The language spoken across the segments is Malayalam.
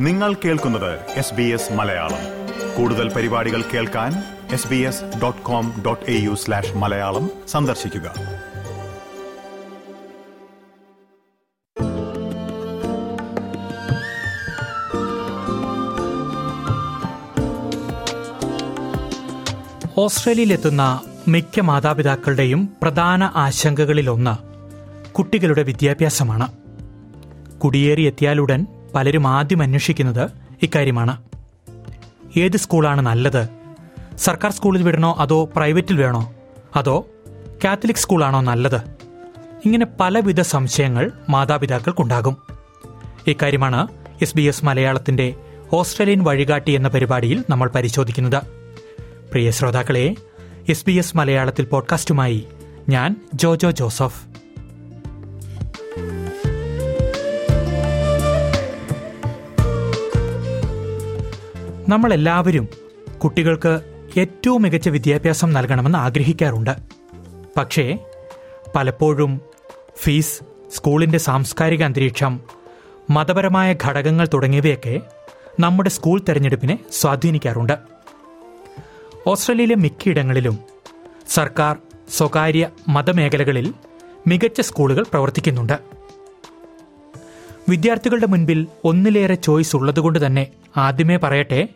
നിങ്ങൾ കേൾക്കുന്നത് എസ് ബി എസ് മലയാളം. കൂടുതൽ പരിപാടികൾ കേൾക്കാൻ S B S dot com dot A U slash Malayalam സന്ദർശിക്കുക. ഓസ്ട്രേലിയയിലെത്തുന്ന മിക്ക മാതാപിതാക്കളുടെയും പ്രധാന ആശങ്കകളിലൊന്ന് കുട്ടികളുടെ വിദ്യാഭ്യാസമാണ്. കുടിയേറിയെത്തിയാലുടൻ പലരും ആദ്യം അന്വേഷിക്കുന്നത് ഇക്കാര്യമാണ്. ഏത് സ്കൂളാണ് നല്ലത്? സർക്കാർ സ്കൂളിൽ വിടണോ അതോ പ്രൈവറ്റിൽ വേണോ? അതോ കാത്തലിക് സ്കൂളാണോ നല്ലത്? ഇങ്ങനെ പലവിധ സംശയങ്ങൾ മാതാപിതാക്കൾക്കുണ്ടാകും. ഇക്കാര്യമാണ് എസ് ബി എസ് മലയാളത്തിന്റെ ഓസ്ട്രേലിയൻ വഴികാട്ടി എന്ന പരിപാടിയിൽ നമ്മൾ പരിശോധിക്കുന്നത്. പ്രിയ ശ്രോതാക്കളെ എസ് ബി എസ് മലയാളത്തിൽ പോഡ്കാസ്റ്റുമായി ഞാൻ ജോജോ ജോസഫ്. നമ്മളെല്ലാവരും കുട്ടികൾക്ക് ഏറ്റവും മികച്ച വിദ്യാഭ്യാസം നൽകണമെന്ന് ആഗ്രഹിക്കാറുണ്ട്. പക്ഷേ പലപ്പോഴും ഫീസ് സ്കൂളിന്റെ സാംസ്കാരിക അന്തരീക്ഷം മതപരമായ ഘടകങ്ങൾ തുടങ്ങിയവയൊക്കെ നമ്മുടെ സ്കൂൾ തെരഞ്ഞെടുപ്പിനെ സ്വാധീനിക്കാറുണ്ട്. ഓസ്ട്രേലിയയിലെ മിക്കയിടങ്ങളിലും സർക്കാർ സ്വകാര്യ മതമേഖലകളിൽ മികച്ച സ്കൂളുകൾ പ്രവർത്തിക്കുന്നുണ്ട്. വിദ്യാർത്ഥികളുടെ മുൻപിൽ ഒന്നിലേറെ ചോയ്സ് ഉള്ളതുകൊണ്ട് തന്നെ ആദ്യമേ പറയട്ടെ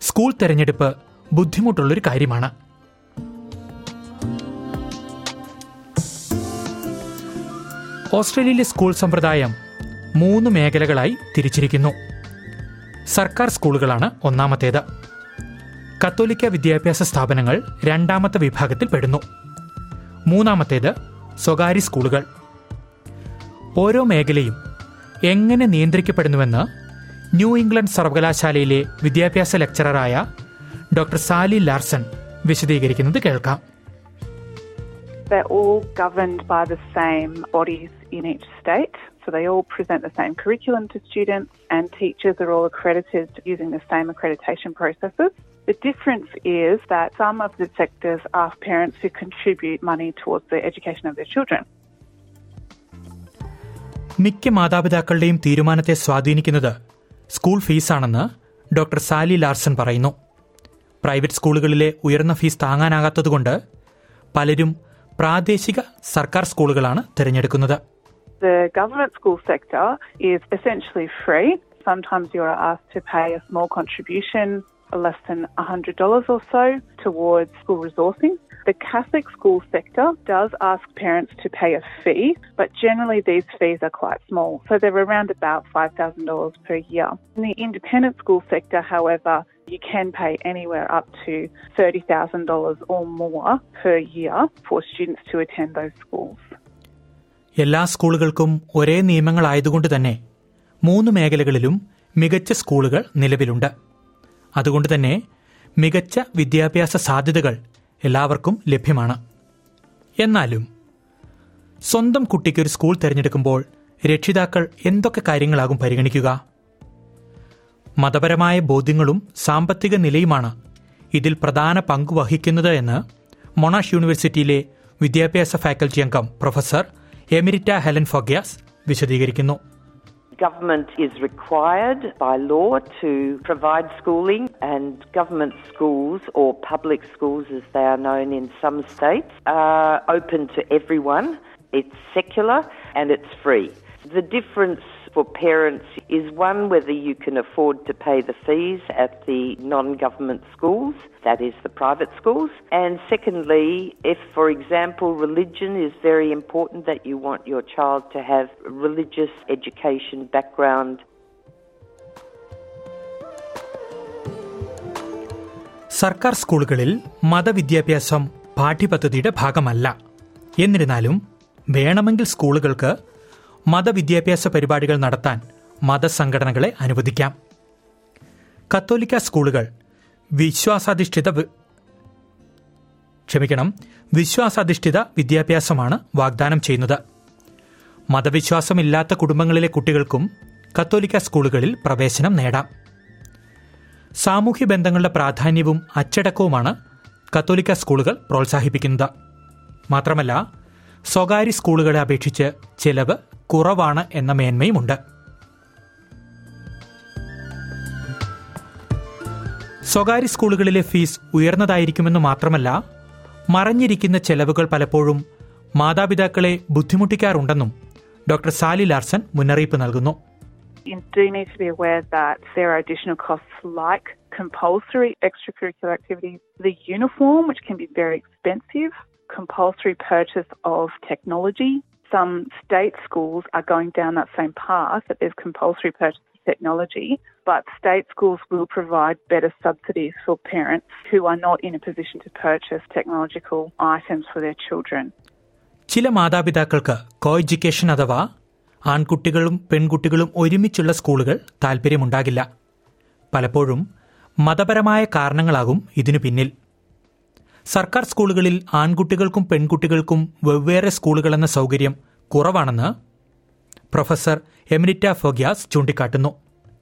സ്കൂൾ തെരഞ്ഞെടുപ്പ് ബുദ്ധിമുട്ടുള്ളൊരു കാര്യമാണ്. ഓസ്ട്രേലിയയിലെ സ്കൂൾ സമ്പ്രദായം മൂന്ന് മേഖലകളായി തിരിച്ചിരിക്കുന്നു. സർക്കാർ സ്കൂളുകളാണ് ഒന്നാമത്തേത്. കത്തോലിക്ക വിദ്യാഭ്യാസ സ്ഥാപനങ്ങൾ രണ്ടാമത്തെ വിഭാഗത്തിൽ പെടുന്നു. മൂന്നാമത്തേത് സ്വകാര്യ സ്കൂളുകൾ. ഓരോ മേഖലയും എങ്ങനെ നിയന്ത്രിക്കപ്പെടുന്നുവെന്ന് ന്യൂ ഇംഗ്ലണ്ട് സർവകലാശാലയിലെ വിദ്യാഭ്യാസ ലെക്ചററായ ഡോക്ടർ സാലി ലാർസൺ വിശദീകരിക്കുന്നത് കേൾക്കാം They're all governed by the same bodies in each state. So they all present the same curriculum to students, and teachers are all accredited using the same accreditation processes. The difference is that some of the sectors ask parents to contribute money towards the education of their children. മിക്ക മാതാപിതാക്കളുടെയും തീരുമാനത്തെ സ്വാധീനിക്കുന്നത് സ്കൂൾ ഫീസാണെന്ന് ഡോക്ടർ സാലി ലാർസൺ പറയുന്നു. പ്രൈവറ്റ് സ്കൂളുകളിലെ ഉയർന്ന ഫീസ് താങ്ങാനാകാത്തതുകൊണ്ട് പലരും പ്രാദേശിക സർക്കാർ സ്കൂളുകളാണ് തിരഞ്ഞെടുക്കുന്നത്. Sometimes you are asked to pay a small contribution, less than $100 or so, towards school resourcing. The Catholic school sector does ask parents to pay a fee, but generally these fees are quite small. So they're around about $5,000 per year. In the independent school sector, however, you can pay anywhere up to $30,000 or more per year for students to attend those schools. എല്ലാ സ്കൂളുകൾക്കും ഒരേ നിയമങ്ങളായതുകൊണ്ട് തന്നെ മൂന്ന് മേഖലകളിലും മികച്ച സ്കൂളുകൾ നിലവിലുണ്ട് അതുകൊണ്ട് തന്നെ മികച്ച വിദ്യാഭ്യാസ സാധ്യതകൾ എല്ലാവർക്കും ലഭ്യമാണ്. എന്നാലും സ്വന്തം കുട്ടിക്ക് ഒരു സ്കൂൾ തിരഞ്ഞെടുക്കുമ്പോൾ രക്ഷിതാക്കൾ എന്തൊക്കെ കാര്യങ്ങളാകും പരിഗണിക്കുക? മതപരമായ ബോധ്യങ്ങളും സാമ്പത്തിക നിലയുമാണ് ഇതിൽ പ്രധാന പങ്ക് വഹിക്കുന്നത് എന്ന് മൊണാഷ് യൂണിവേഴ്സിറ്റിയിലെ വിദ്യാഭ്യാസ ഫാക്കൽറ്റി അംഗം പ്രൊഫസർ എമിരിറ്റ ഹെലൻ ഫൊഗ്യാസ് വിശദീകരിക്കുന്നു. Government is required by law to provide schooling, and government schools, or public schools as they are known in some states, are open to everyone. It's secular and it's free. The difference for parents is one whether you can afford to pay the fees at the non government schools, that is the private schools, and secondly, if, for example, religion is very important, that you want your child to have religious education background. സർക്കാർ സ്കൂളുകളിൽ മതവിദ്യാഭ്യാസം പാഠ്യപദ്ധതിയുടെ ഭാഗമല്ല എന്നിരുന്നാലും വേണമെങ്കിൽ സ്കൂളുകൾക്ക് മതവിദ്യാഭ്യാസ പരിപാടികൾ നടത്താൻ മതസംഘടനകളെ അനുവദിക്കാം. കത്തോലിക്ക സ്കൂളുകൾ വിശ്വാസാധിഷ്ഠിത ക്ഷമിക്കണം വിശ്വാസാധിഷ്ഠിത വിദ്യാഭ്യാസമാണ് വാഗ്ദാനം ചെയ്യുന്നത്. മതവിശ്വാസമില്ലാത്ത കുടുംബങ്ങളിലെ കുട്ടികൾക്കും കത്തോലിക്ക സ്കൂളുകളിൽ പ്രവേശനം നേടാം. സാമൂഹ്യ ബന്ധങ്ങളുടെ പ്രാധാന്യവും അച്ചടക്കവുമാണ് കത്തോലിക്ക സ്കൂളുകൾ പ്രോത്സാഹിപ്പിക്കുന്നത്. മാത്രമല്ല സ്വകാര്യ സ്കൂളുകളെ അപേക്ഷിച്ച് ചെലവ് കുറവാണ് എന്ന മേന്മയുമുണ്ട്. സ്വകാര്യ സ്കൂളുകളിലെ ഫീസ് ഉയർന്നതായിരിക്കുമെന്ന് മാത്രമല്ല മറഞ്ഞിരിക്കുന്ന ചെലവുകൾ പലപ്പോഴും മാതാപിതാക്കളെ ബുദ്ധിമുട്ടിക്കാറുണ്ടെന്നും ഡോക്ടർ സാലി ലാർസൺ മുന്നറിയിപ്പ് നൽകുന്നു. Compulsory extracurricular activities, the uniform, which can be very expensive, compulsory purchase of technology. Some state schools are going down that same path that there's compulsory purchase of technology, but state schools will provide better subsidies for parents who are not in a position to purchase technological items for their children. ചില മാതാപിതാക്കൾക്ക് കോ എഡ്യൂക്കേഷൻ അഥവാ ആൺകുട്ടികളും പെൺകുട്ടികളും ഒരുമിച്ചുള്ള സ്കൂളുകൾ താൽപ്പര്യമുണ്ടാകില്ല പലപ്പോഴും മതപരമായ കാരണങ്ങളാകും ഇതിനു പിന്നിൽ സർക്കാർ സ്കൂളുകളിൽ ആൺകുട്ടികൾക്കും പെൺകുട്ടികൾക്കും വെവ്വേറെ സ്കൂളുകളെന്ന സൗകര്യം കുറവാണെന്ന് പ്രൊഫസർ എമിനിറ്റ ഫോഗ്യാസ് ചൂണ്ടിക്കാട്ടുന്നു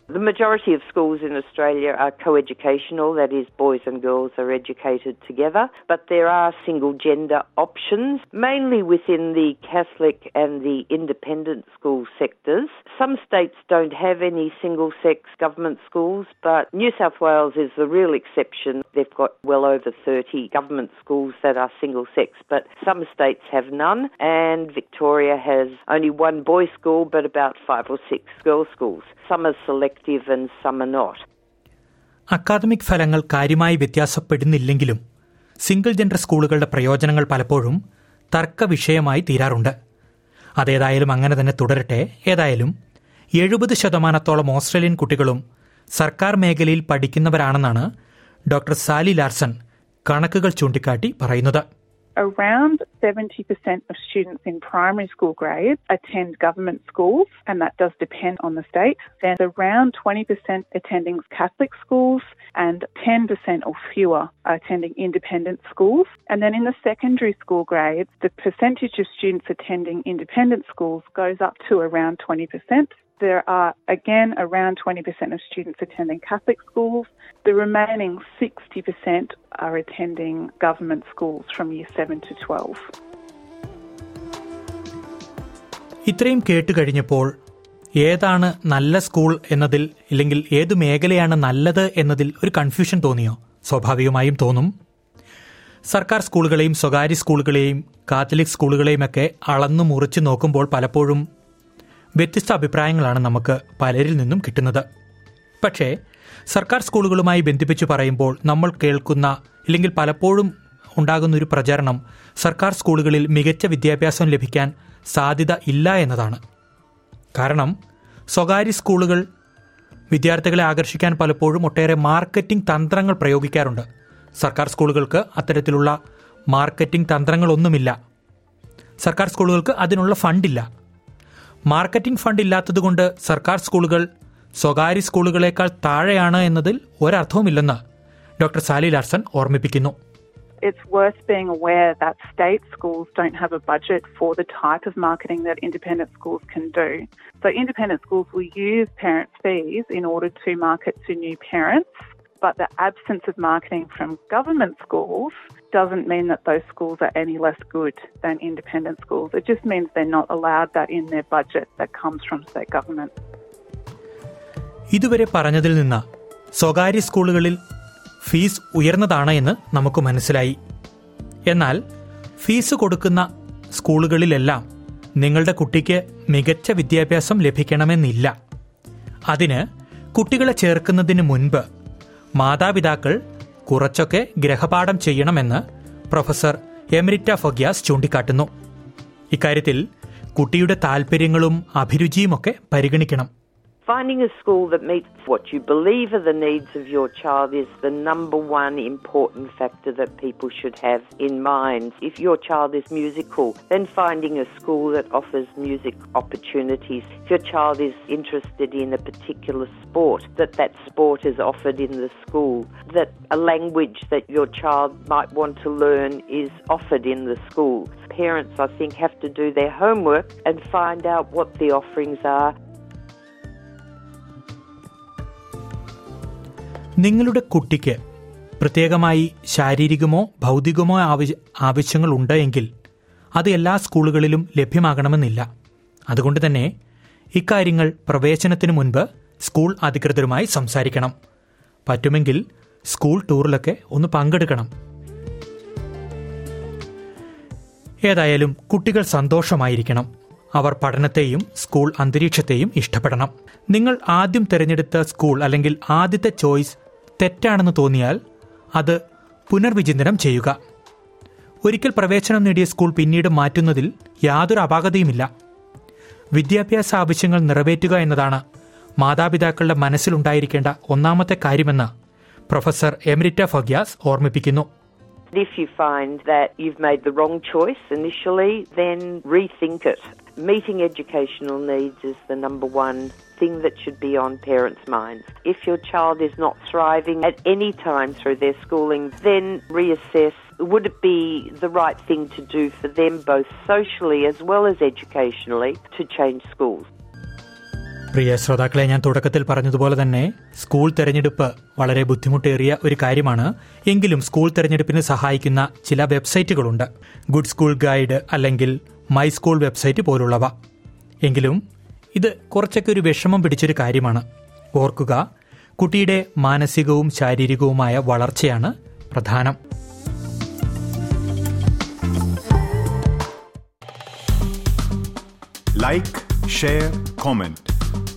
The majority of schools in Australia are co-educational, that is, boys and girls are educated together, but there are single gender options, mainly within the Catholic and the independent school sectors. Some states don't have any single sex government schools, but New South Wales is the real exception. They've got well over 30 government schools that are single sex, but some states have none, and Victoria has only one boys' school, but about five or six girls' schools. Some are selective and some are not. Academic ഫലങ്ങൾ കാര്യമായി വ്യത്യാസപ്പെടുന്നില്ലെങ്കിലും സിംഗിൾ ജെൻഡർ സ്കൂളുകളുടെ പ്രയോജനങ്ങൾ പലപ്പോഴും തർക്ക വിഷയമായി തീരാറുണ്ട് അതേതായാലും അങ്ങനെ തന്നെ തുടരട്ടെ ഏതായാലും എഴുപത് ശതമാനത്തോളം ഓസ്ട്രേലിയൻ കുട്ടികളും സർക്കാർ മേഖലയിൽ പഠിക്കുന്നവരാണെന്നാണ് ഡോക്ടർ സാലി ലാർസൺ കണക്കുകൾ ചൂണ്ടിക്കാട്ടി പറയുന്നത് Around 70% of students in primary school grades attend government schools, and that does depend on the state. Then around 20% attending Catholic schools, and 10% or fewer are attending independent schools. And then in the secondary school grades, the percentage of students attending independent schools goes up to around 20%. There are again around 20% of students attending Catholic schools. The remaining 60% are attending government schools from year 7 to 12. ഇത്രയും കേട്ട് കഴിഞ്ഞപ്പോൾ ഏതാണ് നല്ല സ്കൂൾ എന്നതിൽ ഇല്ലെങ്കിൽ ഏത് മേഖലയാണ് നല്ലത് എന്നതിൽ ഒരു കൺഫ്യൂഷൻ തോന്നിയോ സ്വാഭാവികമായും തോന്നും സർക്കാർ സ്കൂളുകളെയും സ്വകാര്യ സ്കൂളുകളെയും കാത്തലിക് സ്കൂളുകളെയും ഒക്കെ അളന്നു മുറിച്ച് നോക്കുമ്പോൾ പലപ്പോഴും വ്യത്യസ്ത അഭിപ്രായങ്ങളാണ് നമുക്ക് പലരിൽ നിന്നും കിട്ടുന്നത്. പക്ഷേ സർക്കാർ സ്കൂളുകളുമായി ബന്ധിപ്പിച്ച് പറയുമ്പോൾ നമ്മൾ കേൾക്കുന്ന ഇല്ലെങ്കിൽ പലപ്പോഴും ഉണ്ടാകുന്ന ഒരു പ്രചരണം സർക്കാർ സ്കൂളുകളിൽ മികച്ച വിദ്യാഭ്യാസം ലഭിക്കാൻ സാധ്യത ഇല്ല എന്നതാണ്. കാരണം സ്വകാര്യ സ്കൂളുകൾ വിദ്യാർത്ഥികളെ ആകർഷിക്കാൻ പലപ്പോഴും ഒട്ടേറെ മാർക്കറ്റിംഗ് തന്ത്രങ്ങൾ പ്രയോഗിക്കാറുണ്ട്. സർക്കാർ സ്കൂളുകൾക്ക് അത്തരത്തിലുള്ള മാർക്കറ്റിംഗ് തന്ത്രങ്ങളൊന്നുമില്ല. സർക്കാർ സ്കൂളുകൾക്ക് അതിനുള്ള ഫണ്ടില്ല. മാർക്കറ്റിംഗ് ഫണ്ട് ഇല്ലാത്തതുകൊണ്ട് സർക്കാർ സ്കൂളുകൾ സ്വകാര്യ സ്കൂളുകളേക്കാൾ താഴെയാണ് എന്നതിൽ ഒരർത്ഥവുമില്ലെന്ന് ഡോക്ടർ സാലി ലാർസൺ ഓർമ്മിപ്പിക്കുന്നു It's worth being aware that state schools don't have a budget for the type of marketing that independent schools can do. So, independent schools will use parents' fees in order to market to new parents, but the absence of marketing from government schools doesn't mean that those schools are any less good than independent schools. It just means they're not allowed that in their budget that comes from state government. ഇതുവരെ പറഞ്ഞതിൽ നിന്ന് സ്വകാര്യ സ്കൂളുകളിൽ ഫീസ് ഉയർന്നതാണ് എന്ന് നമുക്ക് മനസ്സിലായി എന്നാൽ ഫീസ് കൊടുക്കുന്ന സ്കൂളുകളിലെല്ലാം നിങ്ങളുടെ കുട്ടിക്ക് മികച്ച വിദ്യാഭ്യാസം ലഭിക്കണമെന്നില്ല അതിന് കുട്ടികളെ ചേർക്കുന്നതിന് മുൻപ് മാതാപിതാക്കൾ കുറച്ചൊക്കെ ഗ്രഹപാഠം ചെയ്യണമെന്ന് പ്രൊഫസർ എമിരിറ്റ ഫൊഗ്യാസ് ചൂണ്ടിക്കാട്ടുന്നു. ഇക്കാര്യത്തിൽ കുട്ടിയുടെ താൽപ്പര്യങ്ങളും അഭിരുചിയുമൊക്കെ പരിഗണിക്കണം. Finding a school that meets what you believe are the needs of your child is the number one important factor that people should have in mind. If your child is musical, then finding a school that offers music opportunities. If your child is interested in a particular sport, that that sport is offered in the school. That a language that your child might want to learn is offered in the school. Parents, I think, have to do their homework and find out what the offerings are നിങ്ങളുടെ കുട്ടിക്ക് പ്രത്യേകമായി ശാരീരികമോ ഭൗതികമോ ആവശ്യ ആവശ്യങ്ങൾ ഉണ്ടെങ്കിൽ അത് എല്ലാ സ്കൂളുകളിലും ലഭ്യമാകണമെന്നില്ല. അതുകൊണ്ട് തന്നെ ഇക്കാര്യങ്ങൾ പ്രവേശനത്തിന് മുൻപ് സ്കൂൾ അധികൃതരുമായി സംസാരിക്കണം. പറ്റുമെങ്കിൽ സ്കൂൾ ടൂറിലൊക്കെ ഒന്ന് പങ്കെടുക്കണം. ഏതായാലും കുട്ടികൾ സന്തോഷമായിരിക്കണം. അവർ പഠനത്തെയും സ്കൂൾ അന്തരീക്ഷത്തെയും ഇഷ്ടപ്പെടണം. നിങ്ങൾ ആദ്യം തിരഞ്ഞെടുത്ത സ്കൂൾ അല്ലെങ്കിൽ ആദ്യത്തെ ചോയ്സ് തെറ്റാണെന്ന് തോന്നിയാൽ അത് പുനർവിചിന്തനം ചെയ്യുക. ഒരിക്കൽ പ്രവേശനം നേടിയ സ്കൂൾ പിന്നീട് മാറ്റുന്നതിൽ യാതൊരു അപാകതയുമില്ല. വിദ്യാഭ്യാസ ആവശ്യങ്ങൾ നിറവേറ്റുക എന്നതാണ് മാതാപിതാക്കളുടെ മനസ്സിലുണ്ടായിരിക്കേണ്ട ഒന്നാമത്തെ കാര്യമെന്ന് പ്രൊഫസർ എമിരിറ്റ ഫഗ്യാസ് ഓർമ്മിപ്പിക്കുന്നു. If you find that you've made the wrong choice initially, then rethink it. Meeting educational needs is the number one thing that should be on parents' minds. If your child is not thriving at any time through their schooling, then reassess would it be the right thing to do for them both socially as well as educationally to change schools? പ്രിയ ശ്രോതാക്കളെ ഞാൻ തുടക്കത്തിൽ പറഞ്ഞതുപോലെ തന്നെ സ്കൂൾ തെരഞ്ഞെടുപ്പ് വളരെ ബുദ്ധിമുട്ടേറിയ ഒരു കാര്യമാണ്. എങ്കിലും സ്കൂൾ തെരഞ്ഞെടുപ്പിന് സഹായിക്കുന്ന ചില വെബ്സൈറ്റുകളുണ്ട്. ഗുഡ് സ്കൂൾ ഗൈഡ് അല്ലെങ്കിൽ മൈ സ്കൂൾ വെബ്സൈറ്റ് പോലുള്ളവ. എങ്കിലും ഇത് കുറച്ചൊക്കെ ഒരു വിഷമം പിടിച്ചൊരു കാര്യമാണ്. ഓർക്കുക കുട്ടിയുടെ മാനസികവും ശാരീരികവുമായ വളർച്ചയാണ് പ്രധാനം. Like share comment